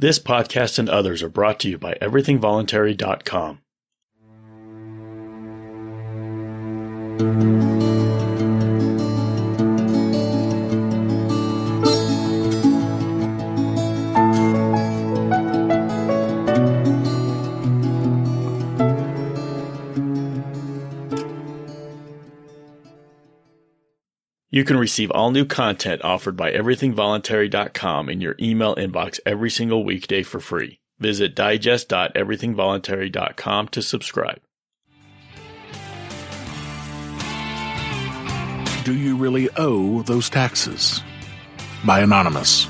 This podcast and others are brought to you by everythingvoluntary.com. You can receive all new content offered by everythingvoluntary.com in your email inbox every single weekday for free. Visit digest.everythingvoluntary.com to subscribe. Do you really owe those taxes? By Anonymous.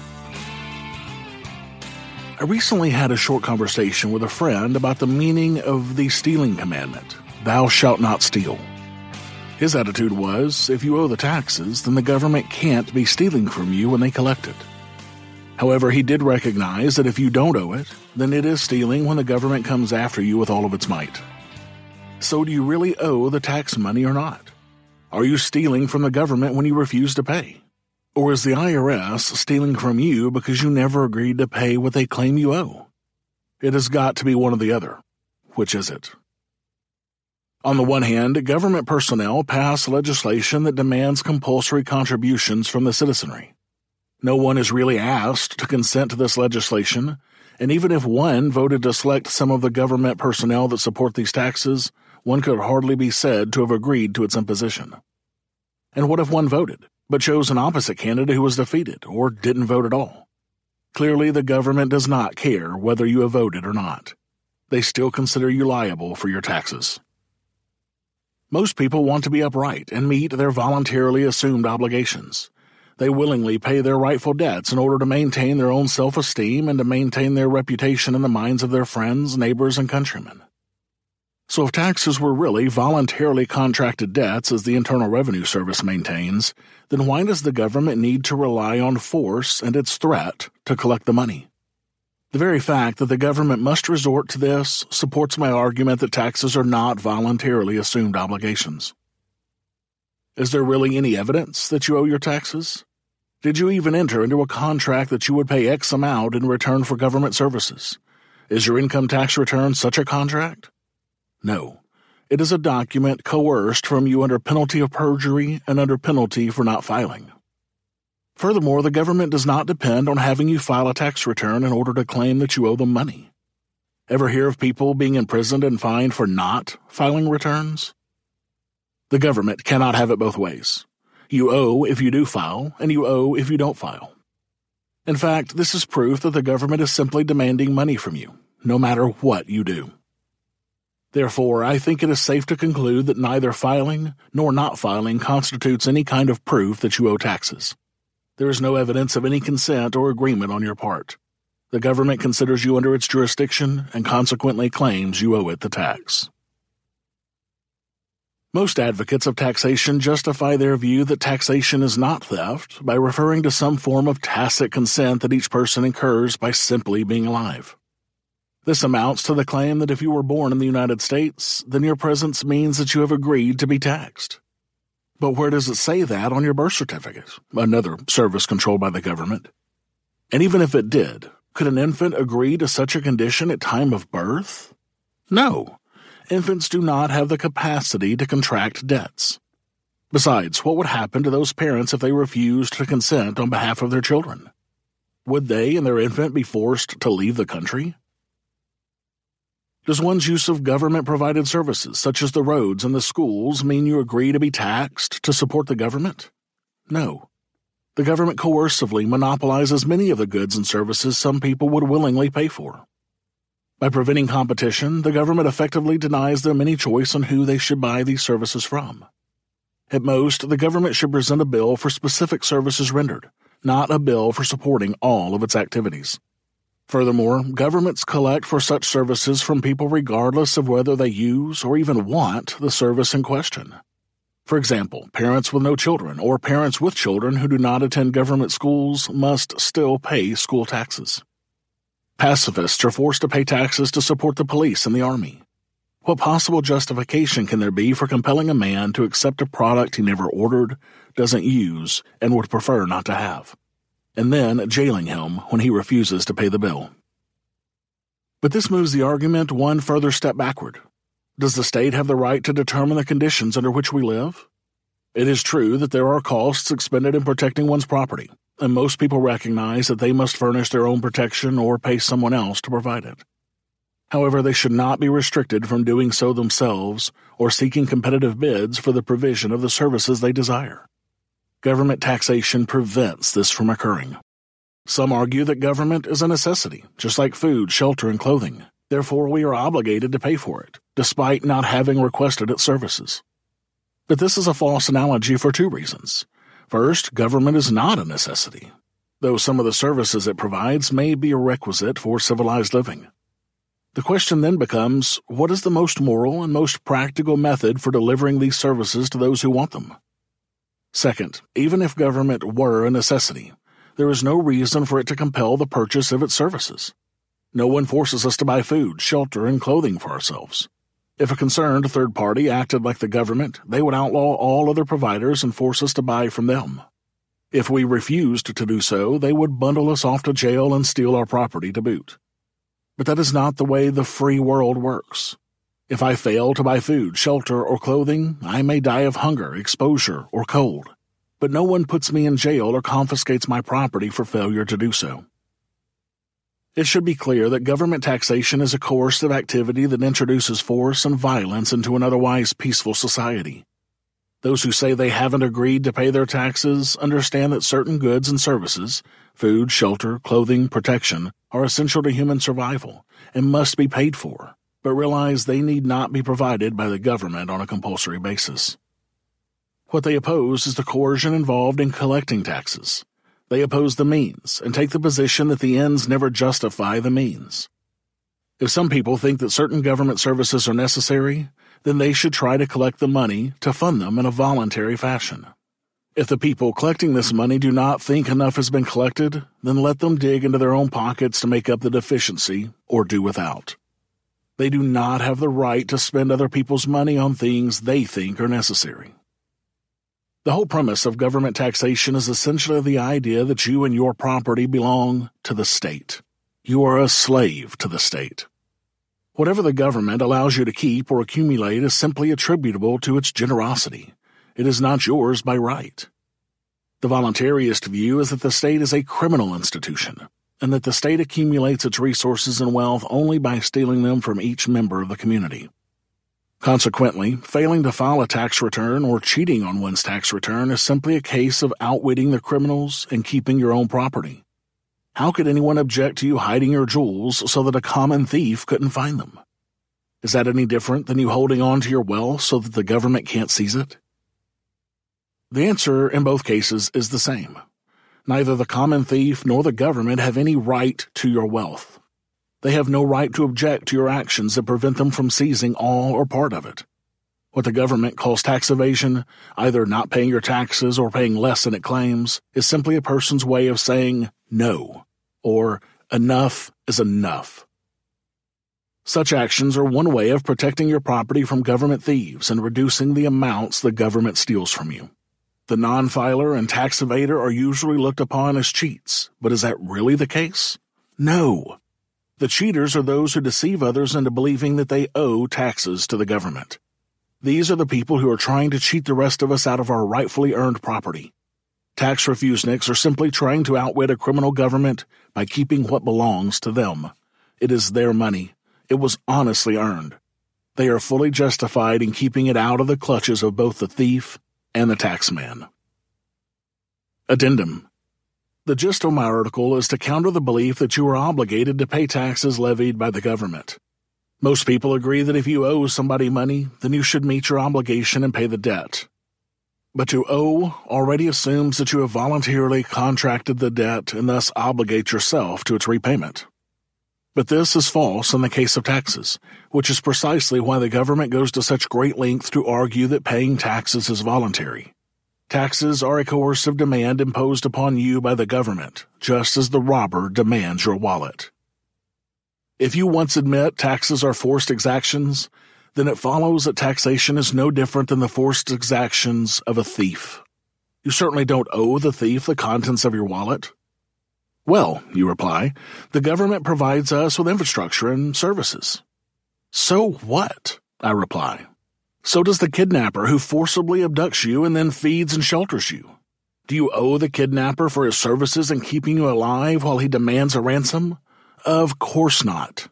I recently had a short conversation with a friend about the meaning of the stealing commandment Thou shalt not steal. His attitude was if you owe the taxes, then the government can't be stealing from you when they collect it. However, he did recognize that if you don't owe it, then it is stealing when the government comes after you with all of its might. So, do you really owe the tax money or not? Are you stealing from the government when you refuse to pay? Or is the IRS stealing from you because you never agreed to pay what they claim you owe? It has got to be one or the other. Which is it? On the one hand, government personnel pass legislation that demands compulsory contributions from the citizenry. No one is really asked to consent to this legislation, and even if one voted to select some of the government personnel that support these taxes, one could hardly be said to have agreed to its imposition. And what if one voted, but chose an opposite candidate who was defeated or didn't vote at all? Clearly, the government does not care whether you have voted or not. They still consider you liable for your taxes. Most people want to be upright and meet their voluntarily assumed obligations. They willingly pay their rightful debts in order to maintain their own self esteem and to maintain their reputation in the minds of their friends, neighbors, and countrymen. So, if taxes were really voluntarily contracted debts, as the Internal Revenue Service maintains, then why does the government need to rely on force and its threat to collect the money? The very fact that the government must resort to this supports my argument that taxes are not voluntarily assumed obligations. Is there really any evidence that you owe your taxes? Did you even enter into a contract that you would pay X amount in return for government services? Is your income tax return such a contract? No. It is a document coerced from you under penalty of perjury and under penalty for not filing. Furthermore, the government does not depend on having you file a tax return in order to claim that you owe them money. Ever hear of people being imprisoned and fined for not filing returns? The government cannot have it both ways. You owe if you do file, and you owe if you don't file. In fact, this is proof that the government is simply demanding money from you, no matter what you do. Therefore, I think it is safe to conclude that neither filing nor not filing constitutes any kind of proof that you owe taxes. There is no evidence of any consent or agreement on your part. The government considers you under its jurisdiction and consequently claims you owe it the tax. Most advocates of taxation justify their view that taxation is not theft by referring to some form of tacit consent that each person incurs by simply being alive. This amounts to the claim that if you were born in the United States, then your presence means that you have agreed to be taxed. But where does it say that on your birth certificate? Another service controlled by the government. And even if it did, could an infant agree to such a condition at time of birth? No. Infants do not have the capacity to contract debts. Besides, what would happen to those parents if they refused to consent on behalf of their children? Would they and their infant be forced to leave the country? Does one's use of government provided services, such as the roads and the schools, mean you agree to be taxed to support the government? No. The government coercively monopolizes many of the goods and services some people would willingly pay for. By preventing competition, the government effectively denies them any choice on who they should buy these services from. At most, the government should present a bill for specific services rendered, not a bill for supporting all of its activities. Furthermore, governments collect for such services from people regardless of whether they use or even want the service in question. For example, parents with no children or parents with children who do not attend government schools must still pay school taxes. Pacifists are forced to pay taxes to support the police and the army. What possible justification can there be for compelling a man to accept a product he never ordered, doesn't use, and would prefer not to have? And then jailing him when he refuses to pay the bill. But this moves the argument one further step backward. Does the state have the right to determine the conditions under which we live? It is true that there are costs expended in protecting one's property, and most people recognize that they must furnish their own protection or pay someone else to provide it. However, they should not be restricted from doing so themselves or seeking competitive bids for the provision of the services they desire. Government taxation prevents this from occurring. Some argue that government is a necessity, just like food, shelter, and clothing. Therefore, we are obligated to pay for it, despite not having requested its services. But this is a false analogy for two reasons. First, government is not a necessity, though some of the services it provides may be a requisite for civilized living. The question then becomes what is the most moral and most practical method for delivering these services to those who want them? Second, even if government were a necessity, there is no reason for it to compel the purchase of its services. No one forces us to buy food, shelter, and clothing for ourselves. If a concerned third party acted like the government, they would outlaw all other providers and force us to buy from them. If we refused to do so, they would bundle us off to jail and steal our property to boot. But that is not the way the free world works. If I fail to buy food, shelter, or clothing, I may die of hunger, exposure, or cold. But no one puts me in jail or confiscates my property for failure to do so. It should be clear that government taxation is a coercive activity that introduces force and violence into an otherwise peaceful society. Those who say they haven't agreed to pay their taxes understand that certain goods and services, food, shelter, clothing, protection, are essential to human survival and must be paid for, but realize they need not be provided by the government on a compulsory basis. What they oppose is the coercion involved in collecting taxes. They oppose the means and take the position that the ends never justify the means. If some people think that certain government services are necessary, then they should try to collect the money to fund them in a voluntary fashion. If the people collecting this money do not think enough has been collected, then let them dig into their own pockets to make up the deficiency or do without. They do not have the right to spend other people's money on things they think are necessary. The whole premise of government taxation is essentially the idea that you and your property belong to the state. You are a slave to the state. Whatever the government allows you to keep or accumulate is simply attributable to its generosity. It is not yours by right. The voluntarist view is that the state is a criminal institution, and that the state accumulates its resources and wealth only by stealing them from each member of the community. Consequently, failing to file a tax return or cheating on one's tax return is simply a case of outwitting the criminals and keeping your own property. How could anyone object to you hiding your jewels so that a common thief couldn't find them? Is that any different than you holding on to your wealth so that the government can't seize it? The answer in both cases is the same. Neither the common thief nor the government have any right to your wealth. They have no right to object to your actions that prevent them from seizing all or part of it. What the government calls tax evasion, either not paying your taxes or paying less than it claims, is simply a person's way of saying no, or enough is enough. Such actions are one way of protecting your property from government thieves and reducing the amounts the government steals from you. The non filer and tax evader are usually looked upon as cheats, but is that really the case? No. The cheaters are those who deceive others into believing that they owe taxes to the government. These are the people who are trying to cheat the rest of us out of our rightfully earned property. Tax refuseniks are simply trying to outwit a criminal government by keeping what belongs to them. It is their money. It was honestly earned. They are fully justified in keeping it out of the clutches of both the thief and the taxman. Addendum the gist of my article is to counter the belief that you are obligated to pay taxes levied by the government. Most people agree that if you owe somebody money, then you should meet your obligation and pay the debt. But to owe already assumes that you have voluntarily contracted the debt and thus obligate yourself to its repayment. But this is false in the case of taxes, which is precisely why the government goes to such great length to argue that paying taxes is voluntary. Taxes are a coercive demand imposed upon you by the government, just as the robber demands your wallet. If you once admit taxes are forced exactions, then it follows that taxation is no different than the forced exactions of a thief. You certainly don't owe the thief the contents of your wallet. Well, you reply, the government provides us with infrastructure and services. So what? I reply. So does the kidnapper who forcibly abducts you and then feeds and shelters you. Do you owe the kidnapper for his services in keeping you alive while he demands a ransom? Of course not.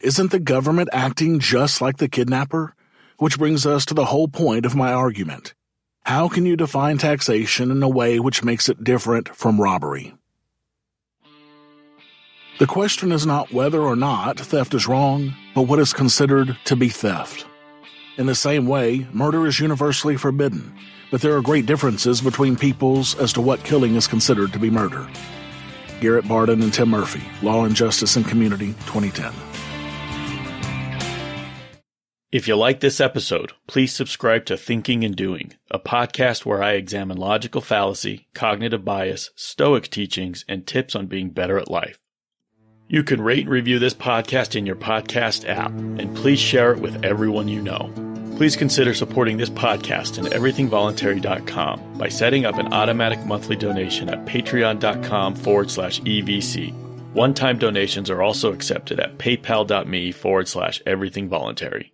Isn't the government acting just like the kidnapper? Which brings us to the whole point of my argument. How can you define taxation in a way which makes it different from robbery? The question is not whether or not theft is wrong, but what is considered to be theft. In the same way, murder is universally forbidden, but there are great differences between peoples as to what killing is considered to be murder. Garrett Barden and Tim Murphy, Law and Justice and Community, 2010. If you like this episode, please subscribe to Thinking and Doing, a podcast where I examine logical fallacy, cognitive bias, stoic teachings, and tips on being better at life. You can rate and review this podcast in your podcast app, and please share it with everyone you know. Please consider supporting this podcast and everythingvoluntary.com by setting up an automatic monthly donation at patreon.com forward slash EVC. One time donations are also accepted at paypal.me forward slash everythingvoluntary.